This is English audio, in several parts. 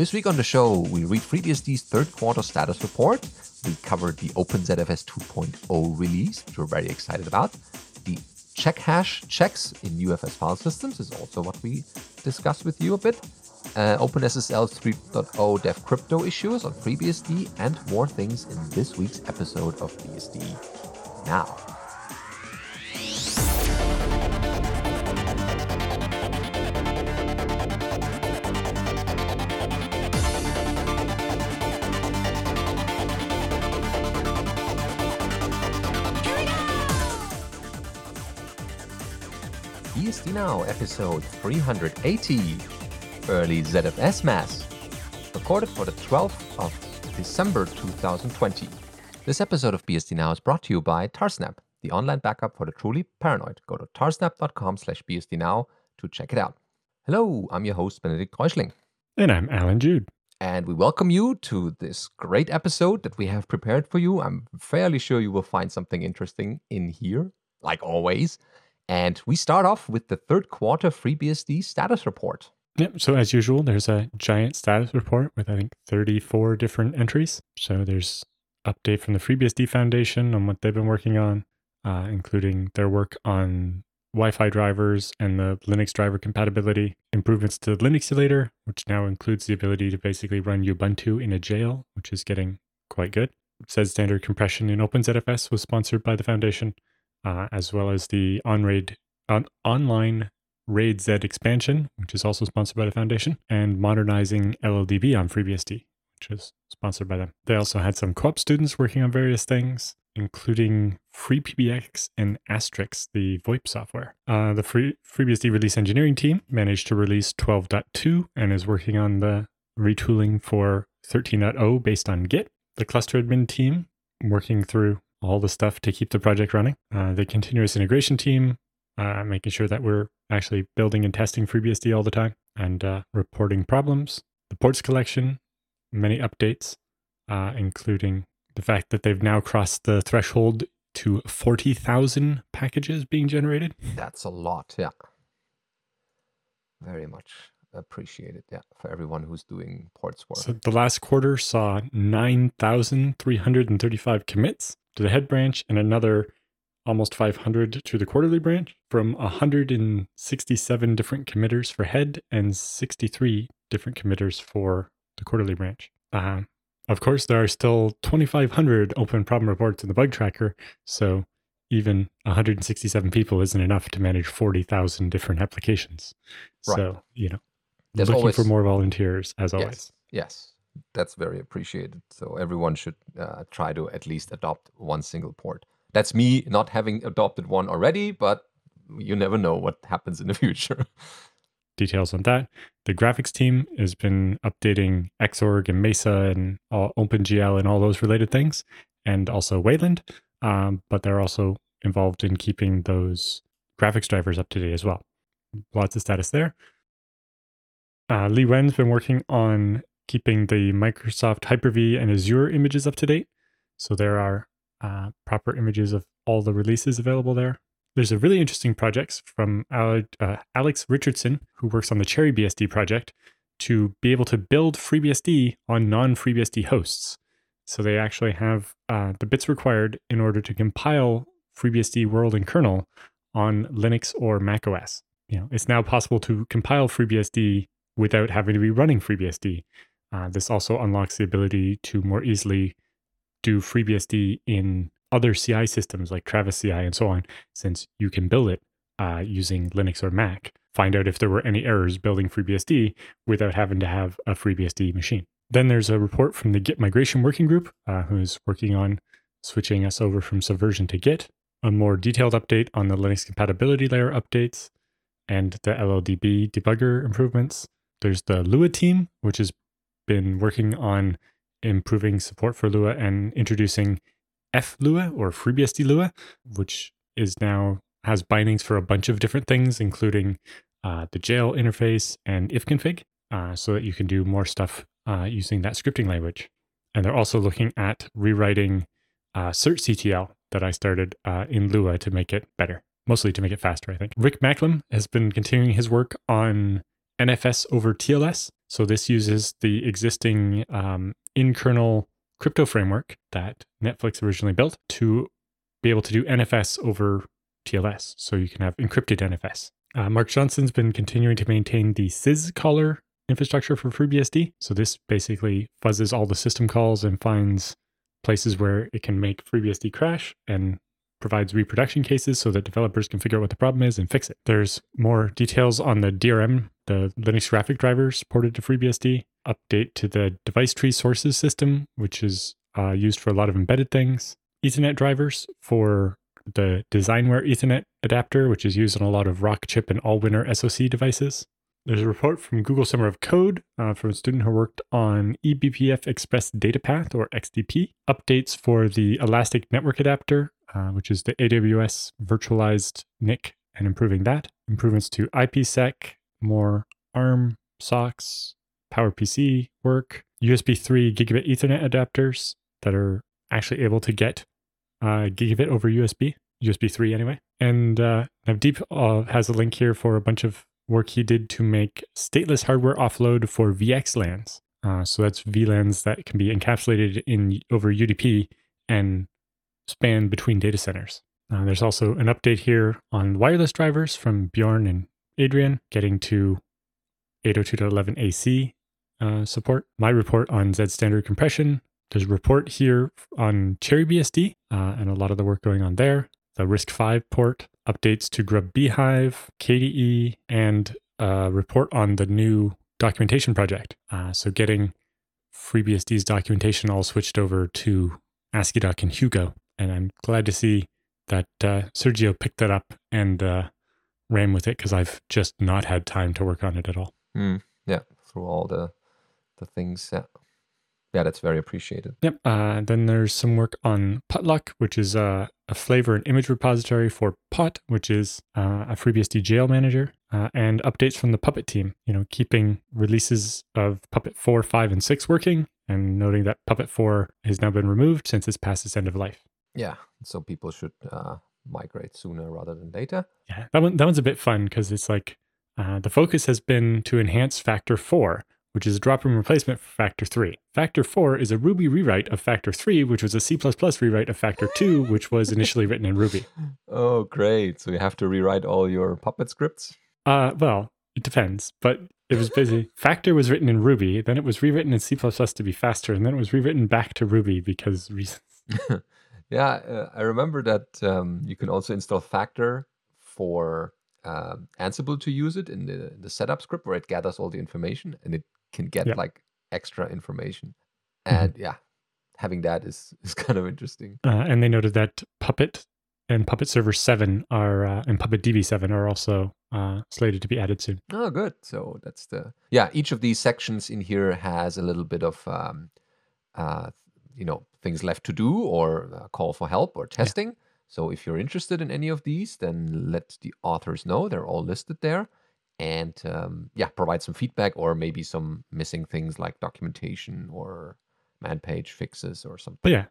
This week on the show, we read FreeBSD's third quarter status report. We covered the OpenZFS 2.0 release, which we're very excited about. The check hash checks in UFS file systems is also what we discussed with you a bit. Uh, OpenSSL 3.0 dev crypto issues on FreeBSD and more things in this week's episode of BSD Now. Now, episode 380, Early ZFS Mass, recorded for the 12th of December 2020. This episode of BSD Now is brought to you by Tarsnap, the online backup for the truly paranoid. Go to tarsnap.com slash bsdnow to check it out. Hello, I'm your host, Benedict Reuschling. And I'm Alan Jude. And we welcome you to this great episode that we have prepared for you. I'm fairly sure you will find something interesting in here, like always. And we start off with the third quarter FreeBSD status report. Yep. So as usual, there's a giant status report with I think 34 different entries. So there's update from the FreeBSD Foundation on what they've been working on, uh, including their work on Wi-Fi drivers and the Linux driver compatibility, improvements to the Linuxulator, which now includes the ability to basically run Ubuntu in a jail, which is getting quite good. Says standard compression in OpenZFS was sponsored by the foundation uh, as well as the on-raid, on, online RAID Z expansion, which is also sponsored by the foundation, and modernizing LLDB on FreeBSD, which is sponsored by them. They also had some co-op students working on various things, including FreePBX and Asterisk, the VoIP software. Uh, the Free, FreeBSD release engineering team managed to release 12.2 and is working on the retooling for 13.0 based on Git. The cluster admin team working through all the stuff to keep the project running. Uh, the continuous integration team, uh, making sure that we're actually building and testing FreeBSD all the time and uh, reporting problems. The ports collection, many updates, uh, including the fact that they've now crossed the threshold to 40,000 packages being generated. That's a lot, yeah. Very much appreciated, yeah, for everyone who's doing ports work. So the last quarter saw 9,335 commits to the head branch and another almost 500 to the quarterly branch from 167 different committers for head and 63 different committers for the quarterly branch. Uh, of course, there are still 2,500 open problem reports in the bug tracker, so even 167 people isn't enough to manage 40,000 different applications. Right. So, you know, There's looking always, for more volunteers as yes, always. Yes that's very appreciated. So everyone should uh, try to at least adopt one single port. That's me not having adopted one already, but you never know what happens in the future. Details on that. The graphics team has been updating Xorg and Mesa and all, OpenGL and all those related things, and also Wayland. Um, but they're also involved in keeping those graphics drivers up to date as well. Lots of status there. Uh, Li-Wen's been working on keeping the Microsoft Hyper-V and Azure images up to date. So there are uh, proper images of all the releases available there. There's a really interesting project from uh, Alex Richardson, who works on the CheriBSD project, to be able to build FreeBSD on non-FreeBSD hosts. So they actually have uh, the bits required in order to compile FreeBSD world and kernel on Linux or Mac OS. You know, it's now possible to compile FreeBSD without having to be running FreeBSD. Uh, this also unlocks the ability to more easily do FreeBSD in other CI systems like Travis CI and so on, since you can build it uh, using Linux or Mac. Find out if there were any errors building FreeBSD without having to have a FreeBSD machine. Then there's a report from the Git migration working group, uh, who's working on switching us over from Subversion to Git. A more detailed update on the Linux compatibility layer updates and the LLDB debugger improvements. There's the Lua team, which is been working on improving support for Lua and introducing FLua or FreeBSD Lua, which is now has bindings for a bunch of different things, including uh, the jail interface and ifconfig, uh, so that you can do more stuff uh, using that scripting language. And they're also looking at rewriting uh, certctl that I started uh, in Lua to make it better, mostly to make it faster, I think. Rick Macklem has been continuing his work on NFS over TLS. So this uses the existing um, in kernel crypto framework that Netflix originally built to be able to do NFS over TLS. So you can have encrypted NFS. Uh, Mark Johnston's been continuing to maintain the syzkaller infrastructure for FreeBSD. So this basically fuzzes all the system calls and finds places where it can make FreeBSD crash and provides reproduction cases so that developers can figure out what the problem is and fix it. There's more details on the DRM, the Linux graphic drivers ported to FreeBSD, update to the device tree sources system, which is uh, used for a lot of embedded things, Ethernet drivers for the Designware Ethernet adapter, which is used on a lot of Rockchip and Allwinner SoC devices. There's a report from Google Summer of Code uh, from a student who worked on eBPF Express Data Path or XDP, updates for the Elastic Network Adapter, uh, which is the AWS virtualized NIC, and improving that. Improvements to IPsec, more ARM socks, PowerPC work, USB 3 gigabit Ethernet adapters that are actually able to get uh, gigabit over USB, USB 3 anyway. And uh, Navdeep uh, has a link here for a bunch of work he did to make stateless hardware offload for VXLANs. Uh, so that's VLANs that can be encapsulated in over UDP and span between data centers. Uh, there's also an update here on wireless drivers from Bjorn and Adrian, getting to 802.11ac uh, support. My report on Z standard compression. There's a report here on CheriBSD uh, and a lot of the work going on there. The RISC-V port updates to Grub bhyve, KDE, and a report on the new documentation project. Uh, so getting FreeBSD's documentation all switched over to AsciiDoc and Hugo. And I'm glad to see that uh, Sergio picked that up and uh, ran with it because I've just not had time to work on it at all. Mm, yeah, through all the the things. Yeah, yeah, that's very appreciated. Yep. Uh, then there's some work on Potluck, which is uh, a flavor and image repository for pot, which is uh, a FreeBSD jail manager, uh, and updates from the Puppet team. You know, keeping releases of Puppet 4, 5, and 6 working, and noting that Puppet 4 has now been removed since it's past its end of life. Yeah, so people should uh, migrate sooner rather than later. Yeah, that one that one's a bit fun because it's like uh, the focus has been to enhance Facter 4, which is a drop-in replacement for Facter 3. Facter 4 is a Ruby rewrite of Facter 3, which was a C++ rewrite of Facter 2, which was initially written in Ruby. Oh, great. So you have to rewrite all your Puppet scripts? Uh, well, it depends, but it was busy. Facter was written in Ruby, then it was rewritten in C++ to be faster, and then it was rewritten back to Ruby because reasons. yeah, uh, I remember that um, you can also install Facter for um, Ansible to use it in the, the setup script where it gathers all the information and it can get yep. like extra information. Mm-hmm. And mm-hmm. yeah, having that is is kind of interesting. Uh, and they noted that Puppet and Puppet Server 7 are uh, and Puppet DB 7 are also uh, slated to be added soon. Oh, good. So that's the yeah. Each of these sections in here has a little bit of um, uh, you know things left to do or call for help or testing. Yeah. So if you're interested in any of these, then let the authors know. They're all listed there and um, yeah, provide some feedback or maybe some missing things like documentation or man page fixes or something. But yeah,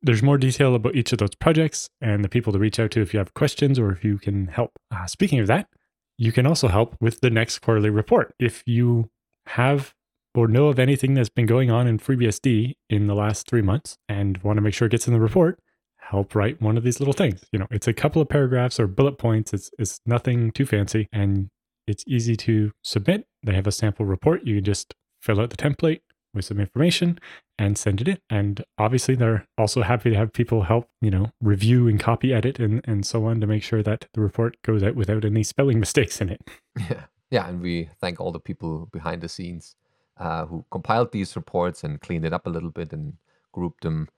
there's more detail about each of those projects and the people to reach out to if you have questions or if you can help. Uh, speaking of that, you can also help with the next quarterly report. If you have or know of anything that's been going on in FreeBSD in the last three months and want to make sure it gets in the report, help write one of these little things. You know, it's a couple of paragraphs or bullet points. It's it's nothing too fancy, and it's easy to submit. They have a sample report. You can just fill out the template with some information and send it in. And obviously, they're also happy to have people help, you know, review and copy edit and, and so on to make sure that the report goes out without any spelling mistakes in it. Yeah. Yeah. And we thank all the people behind the scenes uh, who compiled these reports and cleaned it up a little bit and grouped them.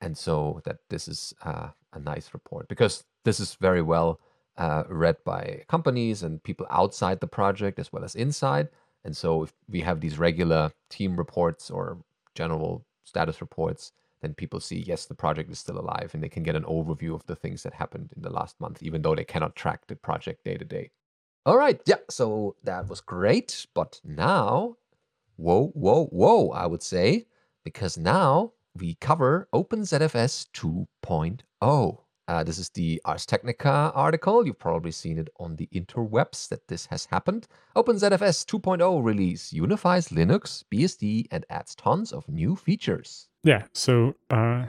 And so that this is uh, a nice report because this is very well uh, read by companies and people outside the project as well as inside. And so if we have these regular team reports or general status reports, then people see, yes, the project is still alive and they can get an overview of the things that happened in the last month, even though they cannot track the project day to day. All right. Yeah. So that was great. But now, whoa, whoa, whoa, I would say, because now we cover OpenZFS 2.0. Uh, this is the Ars Technica article. You've probably seen it on the interwebs that this has happened. OpenZFS 2.0 release unifies Linux, BSD, and adds tons of new features. Yeah. So uh,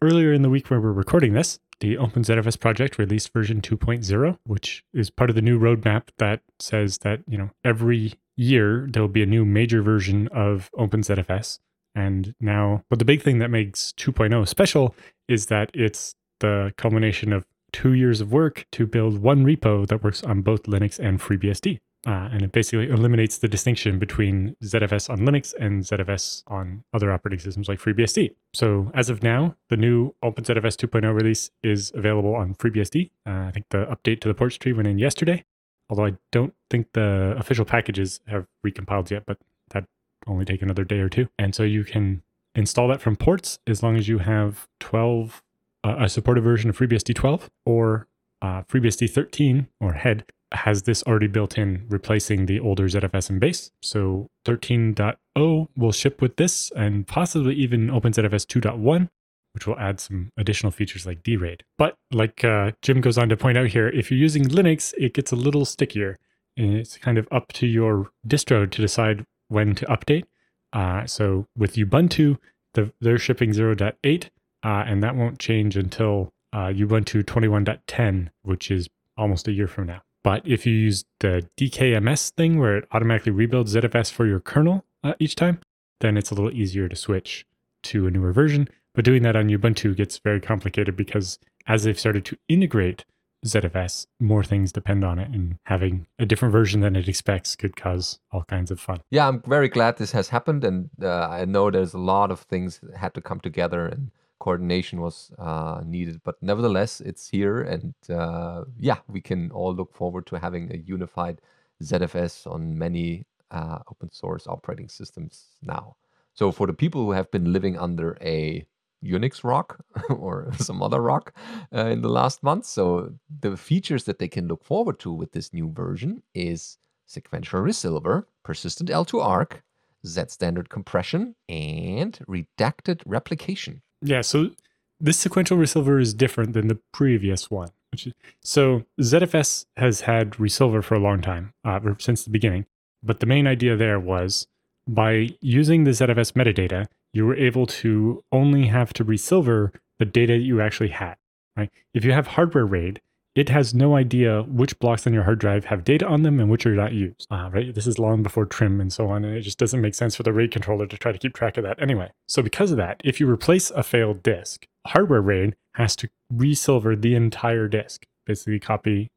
earlier in the week where we're recording this, the OpenZFS project released version 2.0, which is part of the new roadmap that says that you know every year there will be a new major version of OpenZFS. And now, but the big thing that makes 2.0 special is that it's the culmination of two years of work to build one repo that works on both Linux and FreeBSD. Uh, and it basically eliminates the distinction between ZFS on Linux and ZFS on other operating systems like FreeBSD. So as of now, the new OpenZFS 2.0 release is available on FreeBSD. Uh, I think the update to the ports tree went in yesterday, although I don't think the official packages have recompiled yet, but that only take another day or two. And so you can install that from ports as long as you have 12, uh, a supported version of FreeBSD 12 or uh, FreeBSD 13 or head has this already built in, replacing the older ZFS and base. So 13.0 will ship with this and possibly even OpenZFS 2.1, which will add some additional features like DRAID. But like uh, Jim goes on to point out here, if you're using Linux, it gets a little stickier. And it's kind of up to your distro to decide when to update. Uh, so with Ubuntu, the, they're shipping 0.8, uh, and that won't change until uh, Ubuntu 21.10, which is almost a year from now. But if you use the DKMS thing where it automatically rebuilds ZFS for your kernel uh, each time, then it's a little easier to switch to a newer version. But doing that on Ubuntu gets very complicated because as they've started to integrate ZFS, more things depend on it, and having a different version than it expects could cause all kinds of fun. Yeah, I'm very glad this has happened, and uh, I know there's a lot of things that had to come together, and coordination was uh, needed. But nevertheless, it's here, and uh, yeah, we can all look forward to having a unified ZFS on many uh, open source operating systems now. So for the people who have been living under a Unix rock or some other rock uh, in the last month, so the features that they can look forward to with this new version is sequential resilver, persistent L2ARC, Z standard compression, and redacted replication. Yeah, so this sequential resilver is different than the previous one. Which is, so ZFS has had resilver for a long time, uh, since the beginning. But the main idea there was by using the ZFS metadata, you were able to only have to resilver the data you actually had. Right? If you have hardware RAID, it has no idea which blocks on your hard drive have data on them and which are not used. Uh, right? This is long before trim and so on, and it just doesn't make sense for the RAID controller to try to keep track of that anyway. So because of that, if you replace a failed disk, hardware RAID has to resilver the entire disk, basically copy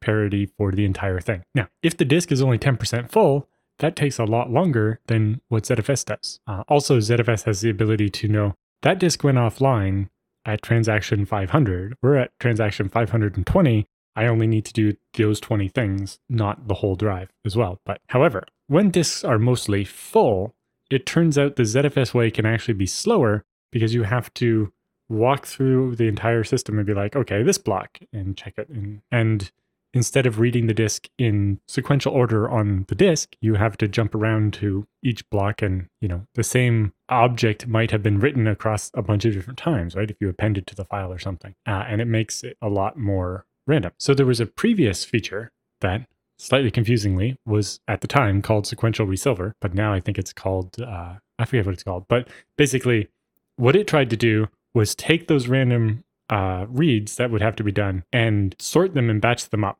parity for the entire thing. Now, if the disk is only 10% full, that takes a lot longer than what ZFS does. Uh, also, ZFS has the ability to know that disk went offline at transaction 500. We're at transaction 520. I only need to do those 20 things, not the whole drive as well. But however, when disks are mostly full, it turns out the ZFS way can actually be slower because you have to walk through the entire system and be like, okay, this block and check it. And, and instead of reading the disk in sequential order on the disk, you have to jump around to each block and, you know, the same object might have been written across a bunch of different times, right? If you append it to the file or something. Uh, and it makes it a lot more random. So there was a previous feature that slightly confusingly was at the time called sequential resilver, but now I think it's called, uh, I forget what it's called, but basically what it tried to do was take those random uh, reads that would have to be done and sort them and batch them up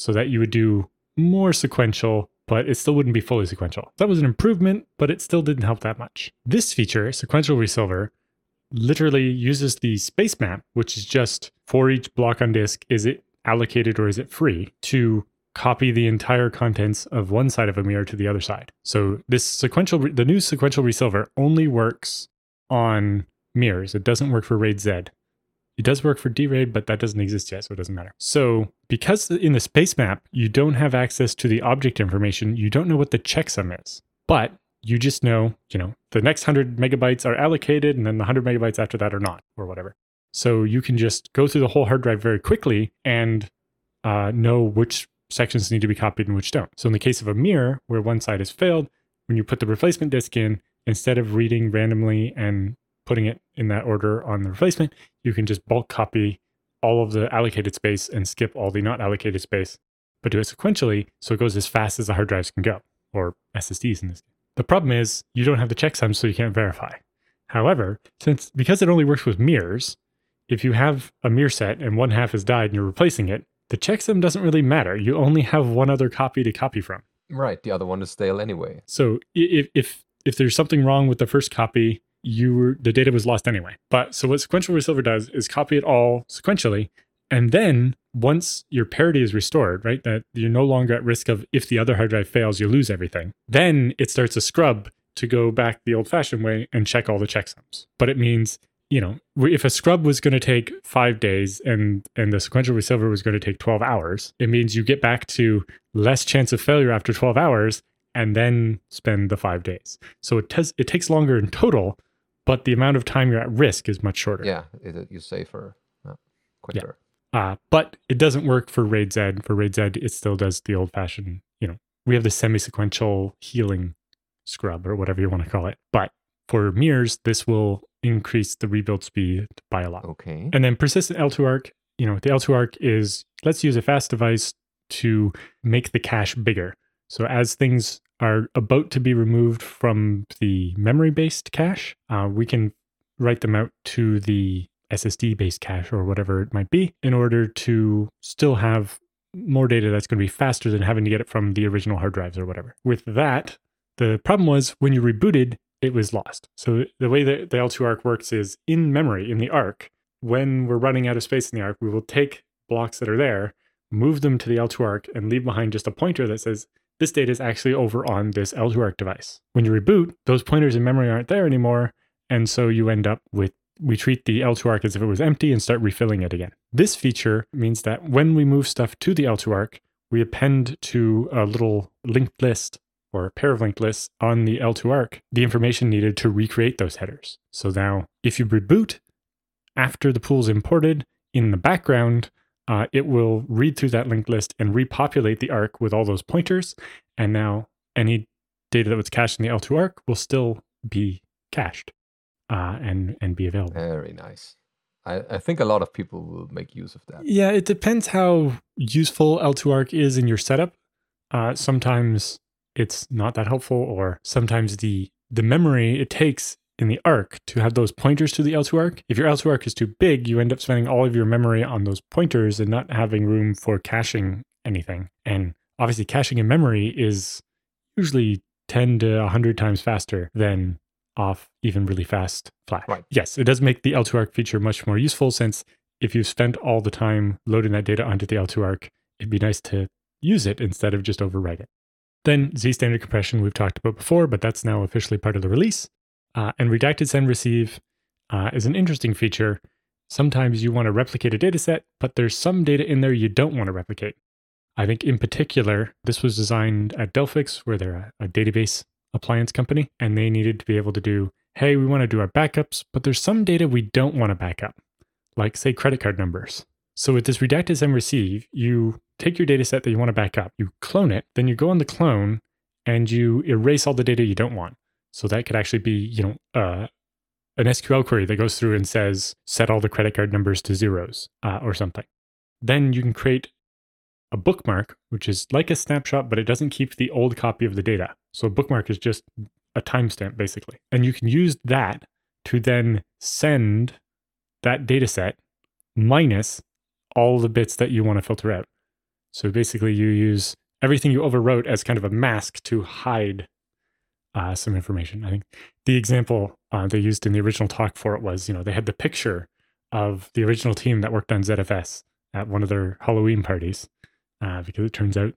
so that you would do more sequential, but it still wouldn't be fully sequential. That was an improvement, but it still didn't help that much. This feature, sequential resilver, literally uses the space map, which is just for each block on disk, is it allocated or is it free, to copy the entire contents of one side of a mirror to the other side. So this sequential, the new sequential resilver only works on mirrors. It doesn't work for RAID Z. It does work for DRAID, but that doesn't exist yet, so it doesn't matter. So because in the space map, you don't have access to the object information, you don't know what the checksum is. But you just know, you know, the next 100 megabytes are allocated and then the 100 megabytes after that are not, or whatever. So you can just go through the whole hard drive very quickly and uh, know which sections need to be copied and which don't. So in the case of a mirror, where one side has failed, when you put the replacement disk in, instead of reading randomly and putting it in that order on the replacement, you can just bulk copy all of the allocated space and skip all the not allocated space, but do it sequentially so it goes as fast as the hard drives can go, or SSDs in this. The problem is you don't have the checksums, so you can't verify. However, since because it only works with mirrors, if you have a mirror set and one half has died and you're replacing it, the checksum doesn't really matter. You only have one other copy to copy from. Right. The other one is stale anyway. So if if if there's something wrong with the first copy, you were the data was lost anyway. But so what sequential resilver does is copy it all sequentially, and then once your parity is restored, right, that you're no longer at risk of if the other hard drive fails, you lose everything. Then it starts a scrub to go back the old-fashioned way and check all the checksums. But it means you know, if a scrub was going to take five days and and the sequential resilver was going to take 12 hours, it means you get back to less chance of failure after 12 hours and then spend the five days. So it, t- it takes longer in total, but the amount of time you're at risk is much shorter. Yeah, it, you safer, quicker. Yeah. Uh, but it doesn't work for RAID Z. For RAID Z, it still does the old fashioned, you know, we have the semi sequential healing scrub or whatever you want to call it. But for mirrors, this will increase the rebuild speed by a lot. Okay. And then persistent L2ARC, you know, the L2ARC is let's use a fast device to make the cache bigger. So as things are about to be removed from the memory based cache, uh, we can write them out to the SSD based cache or whatever it might be in order to still have more data that's going to be faster than having to get it from the original hard drives or whatever. With that, the problem was when you rebooted, it was lost. So the way that the L2ARC works is in memory, in the ARC, when we're running out of space in the ARC, we will take blocks that are there, move them to the L2ARC, and leave behind just a pointer that says, this data is actually over on this L2ARC device. When you reboot, those pointers in memory aren't there anymore. And so you end up with, we treat the L2ARC as if it was empty and start refilling it again. This feature means that when we move stuff to the L2ARC, we append to a little linked list or a pair of linked lists on the L2ARC the information needed to recreate those headers. So now, if you reboot after the pool is imported in the background, uh, it will read through that linked list and repopulate the ARC with all those pointers. And now, any data that was cached in the L2ARC will still be cached uh, and and be available. Very nice. I, I think a lot of people will make use of that. Yeah, it depends how useful L2ARC is in your setup. Uh, sometimes it's not that helpful or sometimes the the memory it takes in the arc to have those pointers to the L2ARC. If your L2ARC is too big, you end up spending all of your memory on those pointers and not having room for caching anything. And obviously caching in memory is usually 10 to 100 times faster than off even really fast flash. Right. Yes, it does make the L2ARC feature much more useful since if you've spent all the time loading that data onto the L2ARC, it'd be nice to use it instead of just overwrite it. Then Z standard compression we've talked about before, but that's now officially part of the release. Uh, and redacted send receive uh, is an interesting feature. Sometimes you want to replicate a data set, but there's some data in there you don't want to replicate. I think in particular, this was designed at Delphix, where they're a, a database appliance company, and they needed to be able to do, hey, we want to do our backups, but there's some data we don't want to back up, like say credit card numbers. So with this redacted send receive, you take your data set that you want to back up, you clone it, then you go on the clone and you erase all the data you don't want. So that could actually be, you know, uh, an SQL query that goes through and says, set all the credit card numbers to zeros uh, or something. Then you can create a bookmark, which is like a snapshot, but it doesn't keep the old copy of the data. So a bookmark is just a timestamp, basically. And you can use that to then send that data set minus all the bits that you want to filter out. So basically, you use everything you overwrote as kind of a mask to hide uh, some information. I think the example uh, they used in the original talk for it was, you know, they had the picture of the original team that worked on ZFS at one of their Halloween parties, uh, because it turns out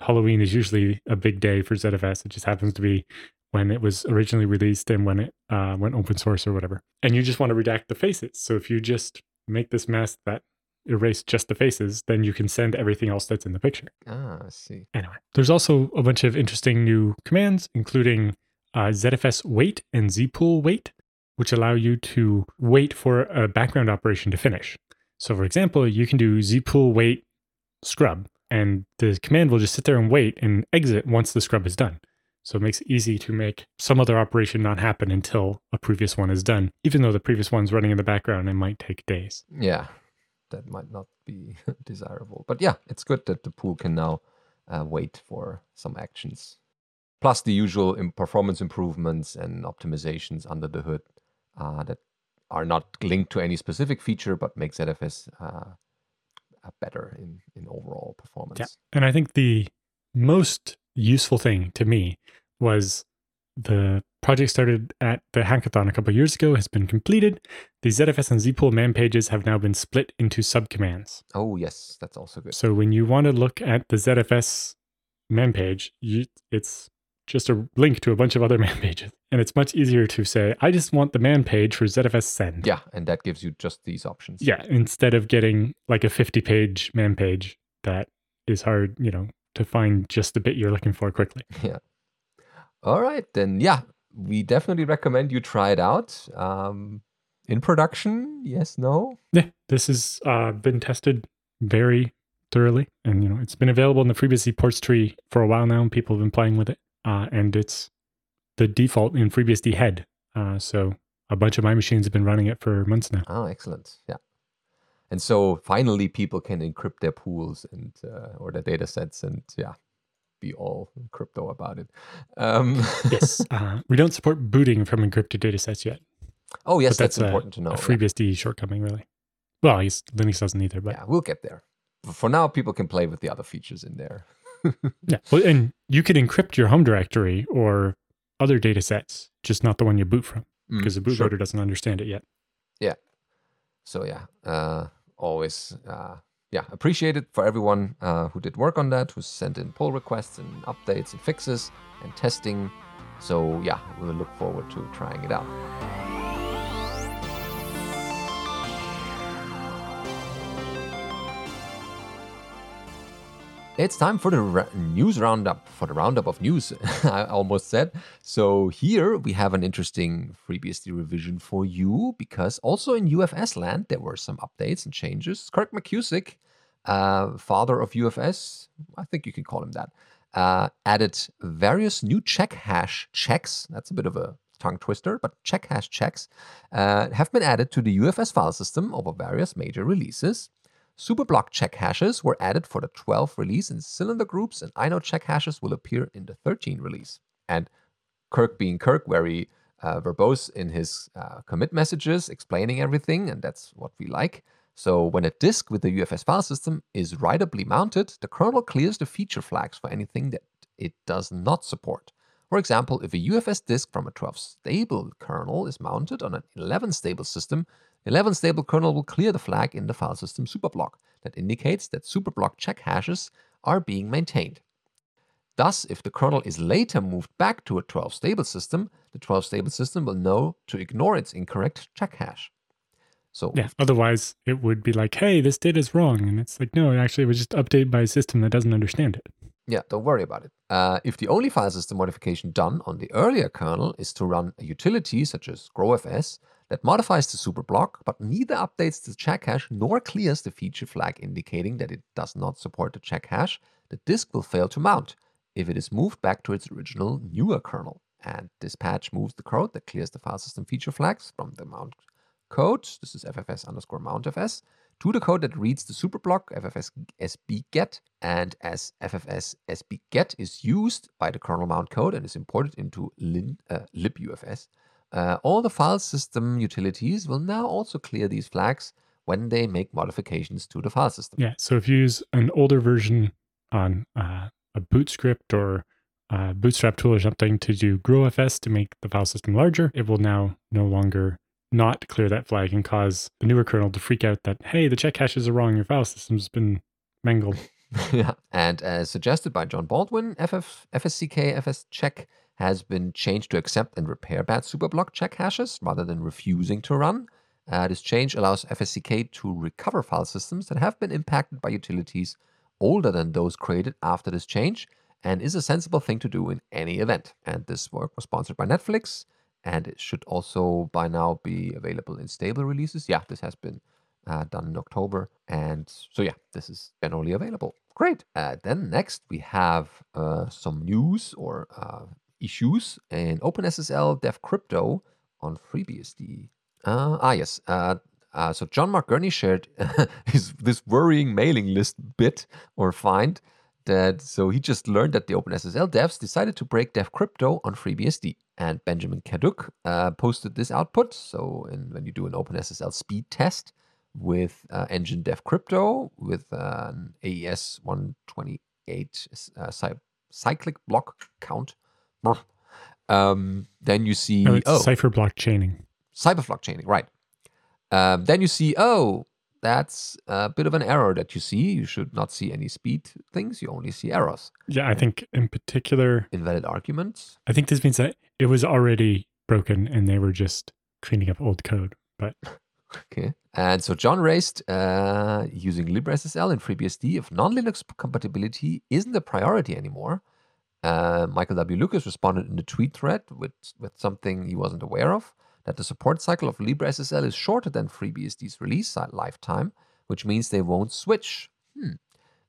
Halloween is usually a big day for ZFS. It just happens to be when it was originally released and when it uh, went open source or whatever. And you just want to redact the faces. So if you just make this mask that erase just the faces, then you can send everything else that's in the picture. Ah, I see. Anyway, there's also a bunch of interesting new commands, including uh, ZFS wait and zpool wait, which allow you to wait for a background operation to finish. So, for example, you can do zpool wait scrub, and the command will just sit there and wait and exit once the scrub is done. So it makes it easy to make some other operation not happen until a previous one is done, even though the previous one's running in the background and might take days. Yeah, that might not be desirable. But yeah, it's good that the pool can now uh, wait for some actions. Plus the usual performance improvements and optimizations under the hood uh, that are not linked to any specific feature, but make ZFS uh, better in, in overall performance. Yeah. And I think the most useful thing to me was the project started at the hackathon a couple years ago has been completed. The ZFS and zpool man pages have now been split into subcommands. Oh yes, that's also good. So when you want to look at the ZFS man page, you, it's just a link to a bunch of other man pages. And it's much easier to say, I just want the man page for ZFS send. Yeah, and that gives you just these options. Yeah, instead of getting like a 50 page man page that is hard, you know, to find just the bit you're looking for quickly. Yeah. All right, then, yeah, we definitely recommend you try it out. Um, in production, yes, no? Yeah, this has uh, been tested very thoroughly. And, you know, it's been available in the FreeBSD ports tree for a while now, and people have been playing with it. Uh, and it's the default in FreeBSD head. Uh, so a bunch of my machines have been running it for months now. Oh, excellent. Yeah. And so finally, people can encrypt their pools and uh, or their data sets and yeah, be all crypto about it. Um, yes, uh, we don't support booting from encrypted data sets yet. Oh yes, that's, that's, important a, to know. A FreeBSD yeah. shortcoming, really. Well, Linux doesn't either, but yeah, we'll get there. For now, people can play with the other features in there. yeah, well, and you can encrypt your home directory or other data sets, just not the one you boot from, because mm, the bootloader sure. doesn't understand it yet. Yeah. So yeah, uh, always uh, yeah, appreciate it for everyone uh, who did work on that, who sent in pull requests and updates and fixes and testing. So yeah, we'll look forward to trying it out. It's time for the ra- news roundup, for the roundup of news, I almost said. So, here we have an interesting FreeBSD revision for you because also in UFS land there were some updates and changes. Kirk McKusick, uh, father of UFS, I think you can call him that, uh, added various new check hash checks. That's a bit of a tongue twister, but check hash checks uh, have been added to the UFS file system over various major releases. Superblock check hashes were added for the 12th release in cylinder groups, and inode check hashes will appear in the 13 release. And Kirk, being Kirk, very uh, verbose in his uh, commit messages, explaining everything, and that's what we like. So when a disk with the UFS file system is writably mounted, the kernel clears the feature flags for anything that it does not support. For example, if a UFS disk from a 12 stable kernel is mounted on an 11 stable system, 11 stable kernel will clear the flag in the file system superblock that indicates that superblock check hashes are being maintained. Thus, if the kernel is later moved back to a 12 stable system, the 12 stable system will know to ignore its incorrect check hash. So yeah, otherwise it would be like, hey, this data is wrong. And it's like, no, actually it was just updated by a system that doesn't understand it. Yeah, don't worry about it. Uh, if the only file system modification done on the earlier kernel is to run a utility such as growfs, that modifies the superblock, but neither updates the check hash nor clears the feature flag indicating that it does not support the check hash, the disk will fail to mount if it is moved back to its original newer kernel. And this patch moves the code that clears the file system feature flags from the mount code, this is ffs underscore mountfs, to the code that reads the superblock ffs sbget. And as ffs sbget is used by the kernel mount code and is imported into lin, uh, libufs, uh, all the file system utilities will now also clear these flags when they make modifications to the file system. Yeah, so if you use an older version on uh, a boot script or a bootstrap tool or something to do growfs to make the file system larger, it will now no longer not clear that flag and cause the newer kernel to freak out that, hey, the check hashes are wrong, your file system's been mangled. yeah, and as suggested by John Baldwin, FF, FSCK FS check has been changed to accept and repair bad superblock check hashes rather than refusing to run. Uh, this change allows FSCK to recover file systems that have been impacted by utilities older than those created after this change and is a sensible thing to do in any event. And this work was sponsored by Netflix and it should also by now be available in stable releases. Yeah, this has been uh, done in October. And so, yeah, this is generally available. Great. Uh, then next we have uh, some news or uh, issues in OpenSSL Dev Crypto on FreeBSD. Uh, ah, yes. Uh, so John Mark Gurney shared his, this worrying mailing list bit or find that so he just learned that the OpenSSL devs decided to break dev crypto on FreeBSD. And Benjamin Kaduk uh, posted this output. So in, when you do an OpenSSL speed test with uh, Engine Dev Crypto with an AES 128 uh, cyclic block count, um, then you see no, oh, cipher blockchaining. Cyber blockchaining, right? Um, then you see oh that's a bit of an error that you see. You should not see any speed things. You only see errors. Yeah, I think in particular invalid arguments. I think this means that it was already broken and they were just cleaning up old code. But okay. And so John raised uh, using LibreSSL and FreeBSD if non-Linux compatibility isn't a priority anymore. Uh, Michael W. Lucas responded in the tweet thread with, with something he wasn't aware of that the support cycle of LibreSSL is shorter than FreeBSD's release lifetime, which means they won't switch. Hmm.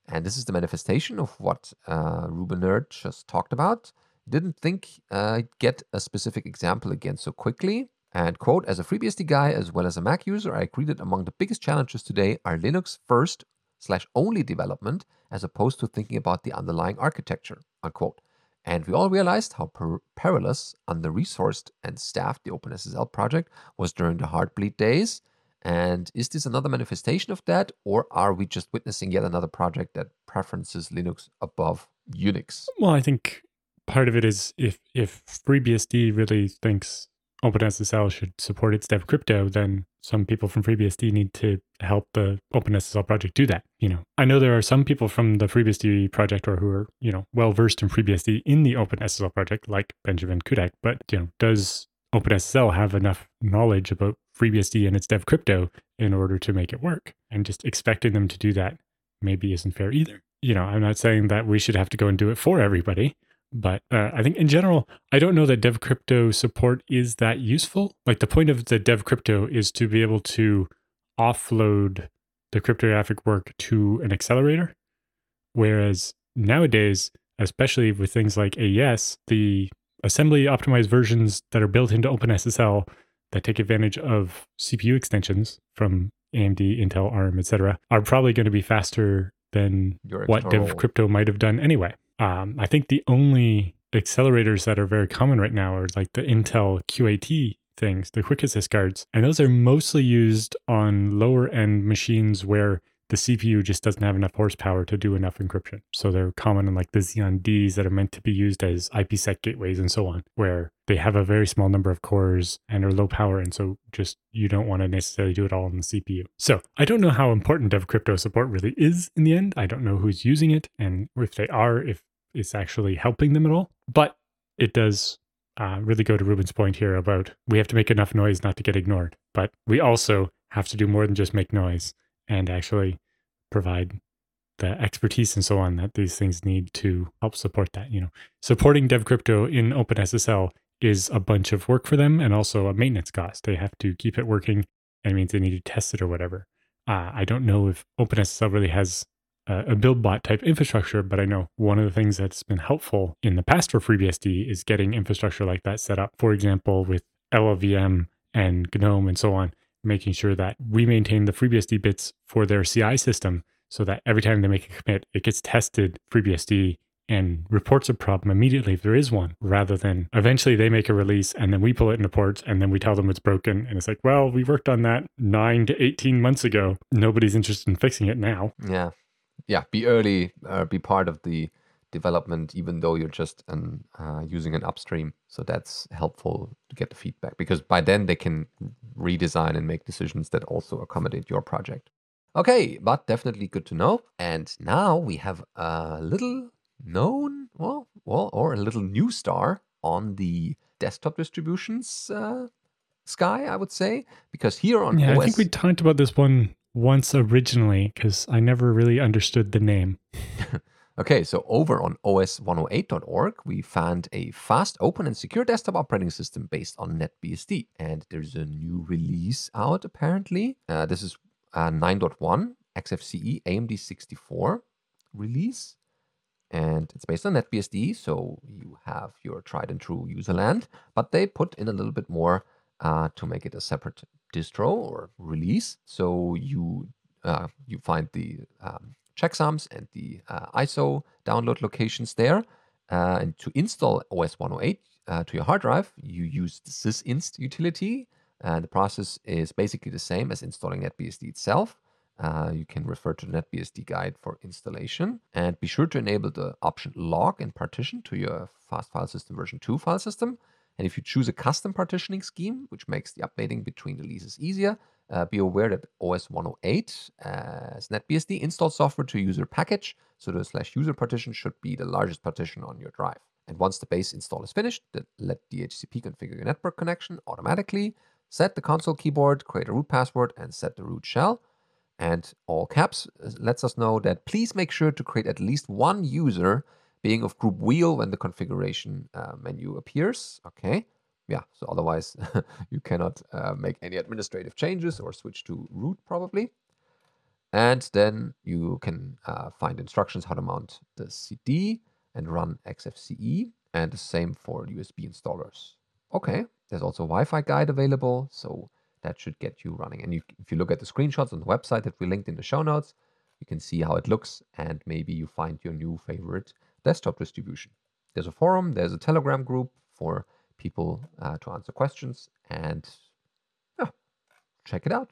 And this is the manifestation of what uh, Rubenerd just talked about. Didn't think uh, I'd get a specific example again so quickly. And quote, as a FreeBSD guy as well as a Mac user, I agree that among the biggest challenges today are Linux first slash only development as opposed to thinking about the underlying architecture, unquote. And we all realized how per- perilous, under resourced, and staffed the OpenSSL project was during the Heartbleed days. And is this another manifestation of that, or are we just witnessing yet another project that preferences Linux above Unix? Well, I think part of it is if if FreeBSD really thinks OpenSSL should support its dev crypto, then some people from FreeBSD need to help the OpenSSL project do that. You know, I know there are some people from the FreeBSD project or who are, you know, well versed in FreeBSD in the OpenSSL project, like Benjamin Kaduk, but you know, does OpenSSL have enough knowledge about FreeBSD and its dev crypto in order to make it work? And just expecting them to do that maybe isn't fair either. You know, I'm not saying that we should have to go and do it for everybody, but uh, I think in general, I don't know that dev crypto support is that useful. Like the point of the dev crypto is to be able to offload the cryptographic work to an accelerator. Whereas nowadays, especially with things like AES, the assembly optimized versions that are built into OpenSSL that take advantage of CPU extensions from AMD, Intel, ARM, etc., are probably going to be faster than what dev crypto might have done anyway. Um, I think the only accelerators that are very common right now are like the Intel QAT things, the quick assist cards. And those are mostly used on lower end machines where the CPU just doesn't have enough horsepower to do enough encryption. So they're common in like the Xeon Ds that are meant to be used as IPsec gateways and so on, where they have a very small number of cores and are low power. And so just you don't want to necessarily do it all on the CPU. So I don't know how important dev crypto support really is in the end. I don't know who's using it and if they are, if it's actually helping them at all. But it does uh, really go to Ruben's point here about we have to make enough noise not to get ignored. But we also have to do more than just make noise and actually provide the expertise and so on that these things need to help support that. You know, supporting dev crypto in OpenSSL is a bunch of work for them and also a maintenance cost. They have to keep it working. And means they need to test it or whatever. Uh, I don't know if OpenSSL really has a, build bot type infrastructure, but I know one of the things that's been helpful in the past for FreeBSD is getting infrastructure like that set up. For example, with LLVM and GNOME and so on, making sure that we maintain the FreeBSD bits for their CI system so that every time they make a commit, it gets tested FreeBSD and reports a problem immediately if there is one, rather than eventually they make a release and then we pull it into ports and then we tell them it's broken. And it's like, well, we worked on that nine to 18 months ago. Nobody's interested in fixing it now. Yeah. Yeah. Be early, uh, be part of the development, even though you're just an, uh, using an upstream. So that's helpful to get the feedback because by then they can redesign and make decisions that also accommodate your project. Okay, but definitely good to know. And now we have a little known, well, well, or a little new star on the desktop distributions uh, sky, I would say, because here on yeah, OS, I think we talked about this one once originally because I never really understood the name. okay, so over on os108.org, we found a fast, open, and secure desktop operating system based on NetBSD, and there's a new release out apparently. Uh, this is uh, 9.1 XFCE AMD 64 release and it's based on NetBSD, so you have your tried and true userland, but they put in a little bit more uh, to make it a separate distro or release. So you uh, you find the um, checksums and the uh, ISO download locations there. Uh, and to install OS 108 uh, to your hard drive, you use the sysinst utility. And the process is basically the same as installing NetBSD itself. Uh, you can refer to the NetBSD guide for installation and be sure to enable the option log and partition to your fast file system version 2 file system. And if you choose a custom partitioning scheme, which makes the updating between releases easier, uh, be aware that OS 108 as NetBSD installs software to user package, so the slash user partition should be the largest partition on your drive. And once the base install is finished, let DHCP configure your network connection automatically, set the console keyboard, create a root password, and set the root shell. And all caps uh, lets us know that please make sure to create at least one user being of group wheel when the configuration uh, menu appears. Okay yeah, so otherwise you cannot uh, make any administrative changes or switch to root probably. And then you can uh, find instructions how to mount the CD and run XFCE and the same for USB installers. Okay, there's also a Wi-Fi guide available, so that should get you running. And you, if you look at the screenshots on the website that we linked in the show notes, you can see how it looks and maybe you find your new favorite desktop distribution. There's a forum, there's a Telegram group for people uh, to answer questions and yeah, check it out.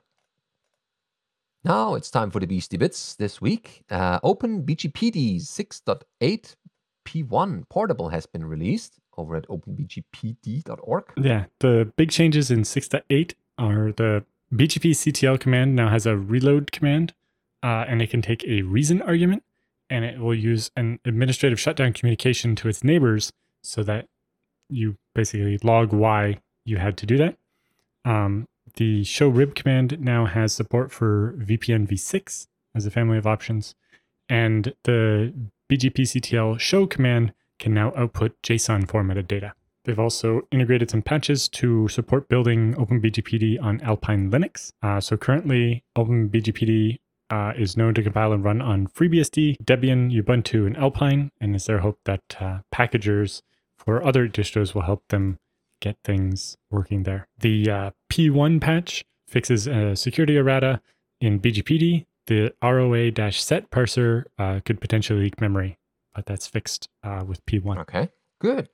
Now it's time for the Beastie Bits this week. Uh, OpenBGPD 6.8 P1 Portable has been released over at openbgpd.org. Yeah, the big changes in 6.8 are the BGPCTL command now has a reload command, uh, and it can take a reason argument, and it will use an administrative shutdown communication to its neighbors so that you basically log why you had to do that. Um, the show rib command now has support for VPN v6 as a family of options, and the BGPCTL show command can now output JSON formatted data. They've also integrated some patches to support building OpenBGPD on Alpine Linux. Uh, so currently, OpenBGPD uh, is known to compile and run on FreeBSD, Debian, Ubuntu, and Alpine, and it's their hope that uh, packagers for other distros will help them get things working there. The uh, P1 patch fixes a security errata in BGPD. The ROA-set parser uh, could potentially leak memory, but that's fixed uh, with P1. Okay, good.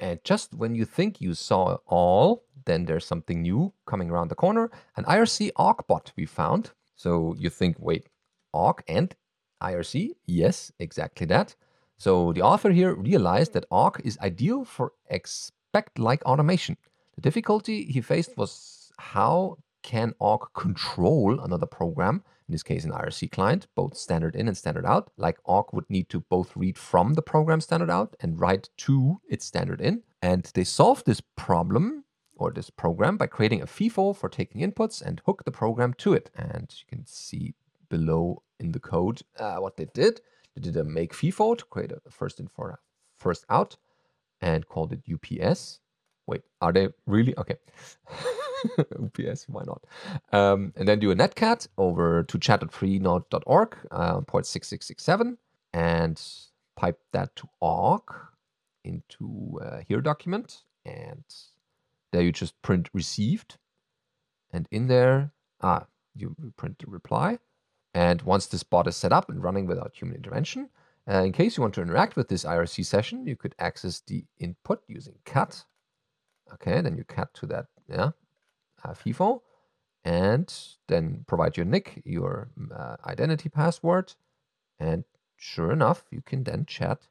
And just when you think you saw all, then there's something new coming around the corner. An IRC awk bot we found. So you think, wait, awk and IRC? Yes, exactly that. So the author here realized that awk is ideal for expect-like automation. The difficulty he faced was how can awk control another program, in this case an IRC client, both standard in and standard out, like awk would need to both read from the program standard out and write to its standard in. And they solved this problem or this program by creating a FIFO for taking inputs and hook the program to it. And you can see below in the code uh, what they did. They did a make FIFO to create a first in for first out and called it UPS. Wait, are they really? Okay. UPS, why not? Um, and then do a netcat over to chat.freenode.org, uh, port 6667, and pipe that to awk into a here document. And there you just print received. And in there, ah, you print the reply. And once this bot is set up and running without human intervention, uh, in case you want to interact with this IRC session, you could access the input using cat. Okay, then you cat to that yeah, uh, FIFO, and then provide your nick, your uh, identity password, and sure enough, you can then chat.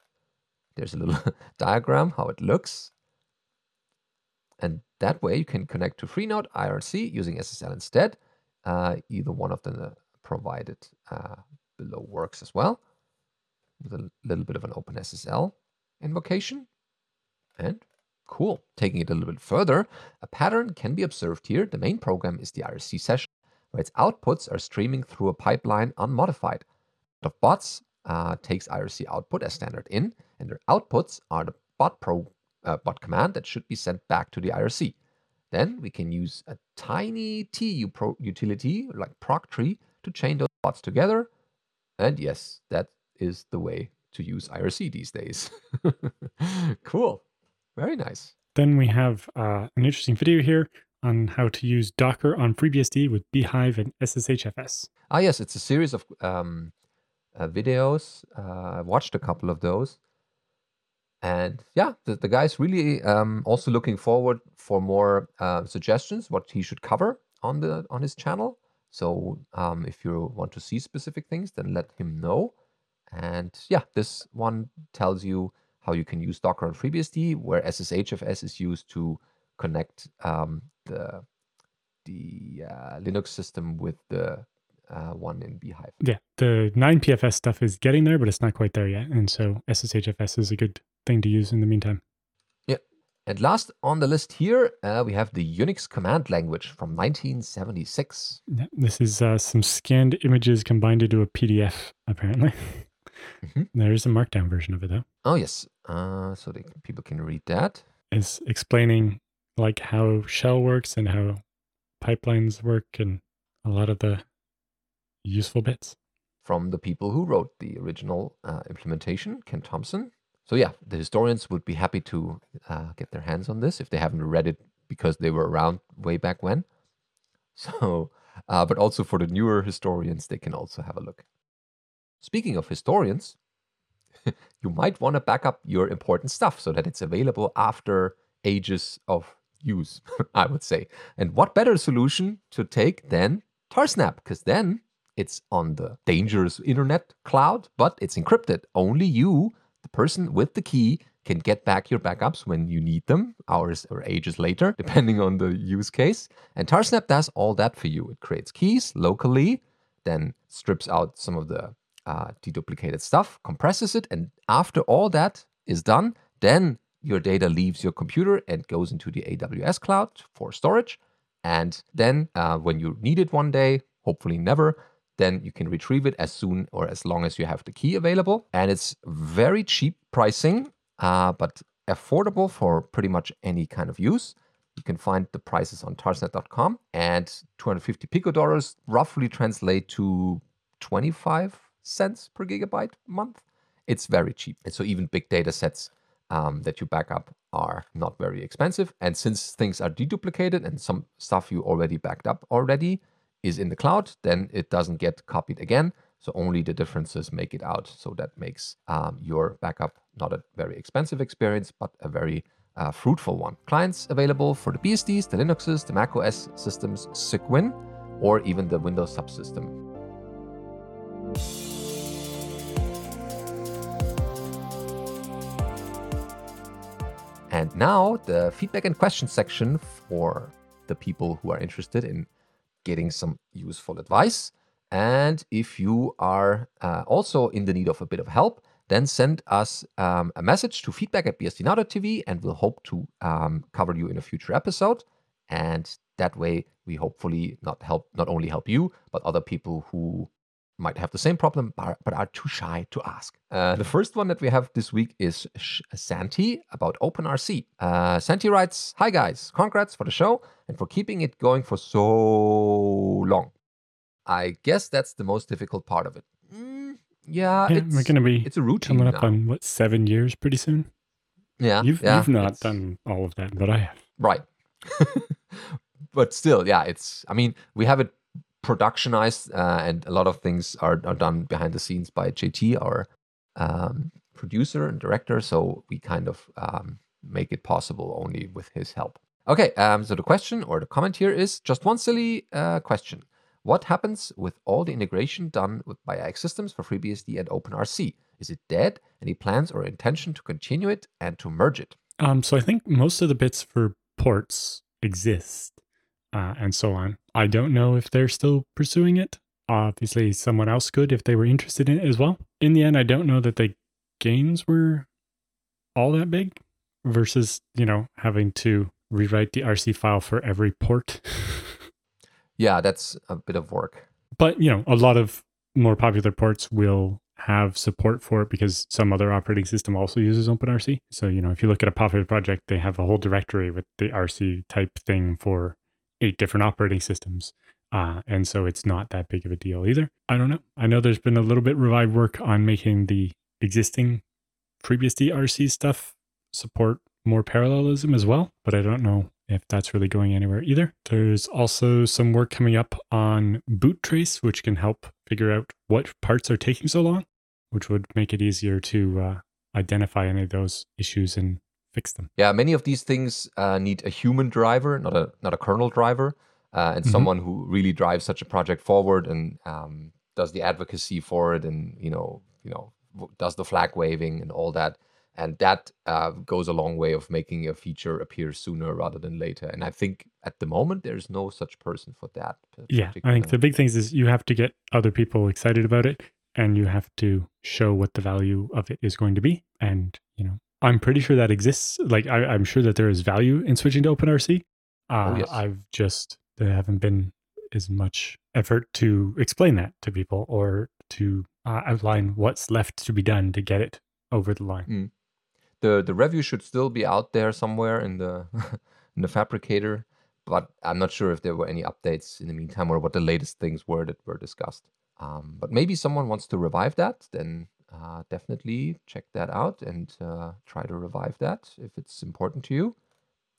There's a little diagram how it looks. And that way you can connect to Freenode IRC using SSL instead. Uh, either one of the provided uh, below works as well with a little bit of an OpenSSL invocation. And cool. Taking it a little bit further, a pattern can be observed here. The main program is the IRC session, where its outputs are streaming through a pipeline unmodified. The bots uh, takes IRC output as standard in, and their outputs are the bot pro uh, bot command that should be sent back to the IRC. Then we can use a tiny TU utility like proctree to chain those bots together. And yes, that is the way to use IRC these days. cool. Very nice. Then we have uh, an interesting video here on how to use Docker on FreeBSD with bhyve and SSHFS. Ah, yes, it's a series of um, uh, videos. Uh, I watched a couple of those. And yeah, the, the guy's really um, also looking forward for more uh, suggestions what he should cover on the on his channel. So um, if you want to see specific things, then let him know. And yeah, this one tells you how you can use Docker on FreeBSD, where SSHFS is used to connect um, the the uh, Linux system with the uh, one in bhyve. Yeah, the 9PFS stuff is getting there, but it's not quite there yet. And so SSHFS is a good thing to use in the meantime. Yeah. And last on the list here, uh, we have the Unix command language from 1976. Yeah, this is uh, some scanned images combined into a PDF, apparently. Mm-hmm. There is a markdown version of it, though. Oh, yes. Uh, so they, people can read that. It's explaining like how shell works and how pipelines work and a lot of the useful bits from the people who wrote the original uh, implementation ken thompson so yeah the historians would be happy to uh, get their hands on this if they haven't read it because they were around way back when so uh, but also for the newer historians they can also have a look speaking of historians you might want to back up your important stuff so that it's available after ages of use, I would say. And what better solution to take than Tarsnap? Because then it's on the dangerous internet cloud, but it's encrypted. Only you, the person with the key, can get back your backups when you need them, hours or ages later, depending on the use case. And Tarsnap does all that for you. It creates keys locally, then strips out some of the uh, deduplicated stuff, compresses it, and after all that is done, then your data leaves your computer and goes into the AWS cloud for storage. And then uh, when you need it one day, hopefully never, then you can retrieve it as soon or as long as you have the key available. And it's very cheap pricing, uh, but affordable for pretty much any kind of use. You can find the prices on tarsnap.com and 250 pico dollars roughly translate to 25 cents per gigabyte month. It's very cheap. And so even big data sets um, that you back up are not very expensive. And since things are deduplicated and some stuff you already backed up already is in the cloud, then it doesn't get copied again. So only the differences make it out. So that makes um, your backup not a very expensive experience, but a very uh, fruitful one. Clients available for the BSDs, the Linuxes, the macOS systems, Cygwin, or even the Windows subsystem. And now the feedback and questions section for the people who are interested in getting some useful advice. And if you are uh, also in the need of a bit of help, then send us um, a message to feedback at bsdnow.tv and we'll hope to um, cover you in a future episode. And that way, we hopefully not help not only help you, but other people who might have the same problem but are too shy to ask. Uh, the first one that we have this week is Santi about OpenRC. Uh, Santi writes Hi guys, congrats for the show and for keeping it going for so long. I guess that's the most difficult part of it. Mm, yeah, yeah we're going to be it's a routine coming up now. on what seven years pretty soon. Yeah, you've yeah, you've not done all of that, but I have. Right, but still, yeah, it's. I mean, we have it productionized, uh, and a lot of things are, are done behind the scenes by JT, our um, producer and director. So we kind of um, make it possible only with his help. Okay, um, so the question or the comment here is just one silly uh, question. What happens with all the integration done with by iXsystems for FreeBSD and OpenRC? Is it dead? Any plans or intention to continue it and to merge it? Um, so I think most of the bits for ports exist uh, and so on. I don't know if they're still pursuing it. Obviously, someone else could if they were interested in it as well. In the end, I don't know that the gains were all that big versus, you know, having to rewrite the RC file for every port. yeah, that's a bit of work. But, you know, a lot of more popular ports will have support for it because some other operating system also uses OpenRC. So, you know, if you look at a popular project, they have a whole directory with the RC type thing for eight different operating systems. Uh, and so it's not that big of a deal either. I don't know. I know there's been a little bit revived work on making the existing FreeBSD RC stuff support more parallelism as well, but I don't know if that's really going anywhere either. There's also some work coming up on boot trace, which can help figure out what parts are taking so long, which would make it easier to uh, identify any of those issues and fix them. Yeah, many of these things uh, need a human driver, not a not a kernel driver, uh, and Mhm. someone who really drives such a project forward and um, does the advocacy for it, and you know, you know, does the flag waving and all that. And that uh, goes a long way of making a feature appear sooner rather than later. And I think at the moment there's no such person for that. Yeah, I think the big things is you have to get other people excited about it and you have to show what the value of it is going to be. And, you know, I'm pretty sure that exists. Like, I, I'm sure that there is value in switching to OpenRC. Uh, Oh, yes. I've just, there haven't been as much effort to explain that to people or to uh, outline what's left to be done to get it over the line. the the review should still be out there somewhere in the in the Phabricator but i'm not sure if there were any updates in the meantime or what the latest things were that were discussed um, but maybe someone wants to revive that then uh, definitely check that out and uh, try to revive that. If it's important to you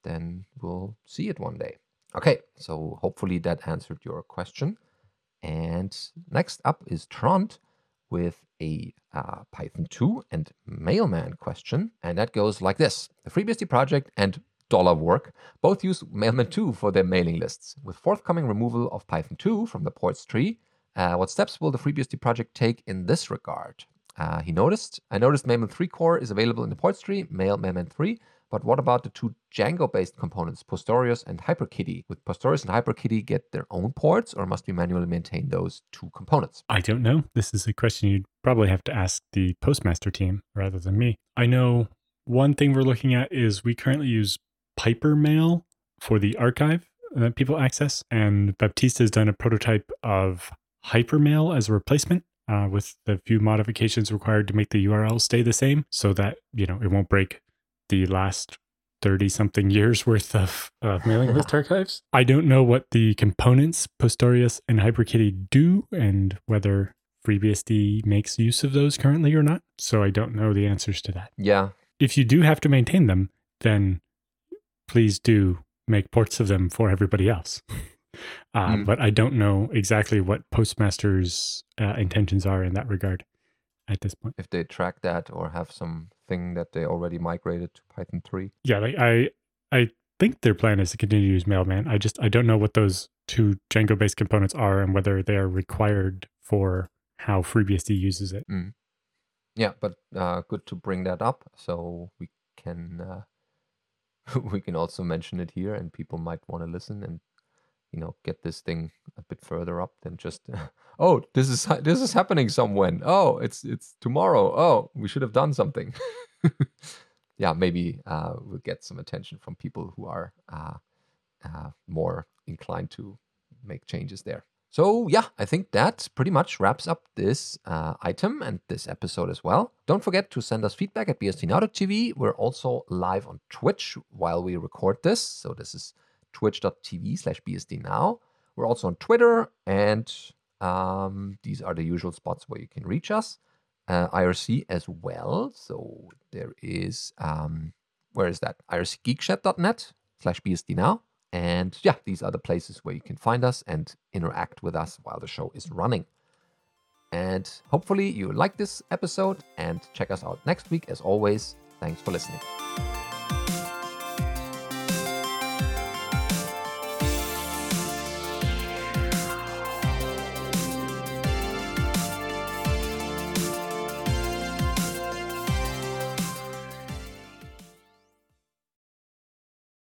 then we'll see it one day. Okay so hopefully that answered your question. And next up is trond with a uh, Python 2 and Mailman question, and that goes like this: The FreeBSD project and Dollar Work both use Mailman 2 for their mailing lists. With forthcoming removal of Python 2 from the ports tree, uh, what steps will the FreeBSD project take in this regard? Uh, he noticed, I noticed Mailman 3 core is available in the ports tree, Mail Mailman 3, but what about the two Django-based components, Postorius and HyperKitty? Would Postorius and HyperKitty get their own ports, or must we manually maintain those two components? I don't know. This is a question you'd probably have to ask the Postmaster team rather than me. I know one thing we're looking at is we currently use Pipermail for the archive that people access, and Baptiste has done a prototype of Hypermail as a replacement. Uh, with the few modifications required to make the URL stay the same so that you know it won't break the last 30 something years worth of uh, mailing list archives. I don't know what the components Postorius and HyperKitty do and whether FreeBSD makes use of those currently or not. So I don't know the answers to that. Yeah, If you do have to maintain them, then please do make ports of them for everybody else. uh, Mm. But I don't know exactly what Postmaster's uh, intentions are in that regard at this point. if they track that or have something that they already migrated to Python 3. yeah like i i think their plan is to continue to use mailman i just i don't know what those two django based components are and whether they are required for how freebsd uses it Yeah, but uh, good to bring that up so we can uh, we can also mention it here and people might want to listen and you know get this thing a bit further up than just oh this is this is happening somewhen oh it's it's tomorrow oh we should have done something yeah maybe uh, we'll get some attention from people who are uh, uh, more inclined to make changes there so yeah, I think that pretty much wraps up this uh, item and this episode as well. Don't forget to send us feedback at bsdnow.tv. We're also live on Twitch while we record this. So this is twitch.tv slash bsdnow. We're also on Twitter and um, these are the usual spots where you can reach us. Uh, IRC as well. So there is, um, where is that? irc.geekshed.net slash bsdnow. And yeah, these are the places where you can find us and interact with us while the show is running. And hopefully you like this episode and check us out next week. As always, thanks for listening.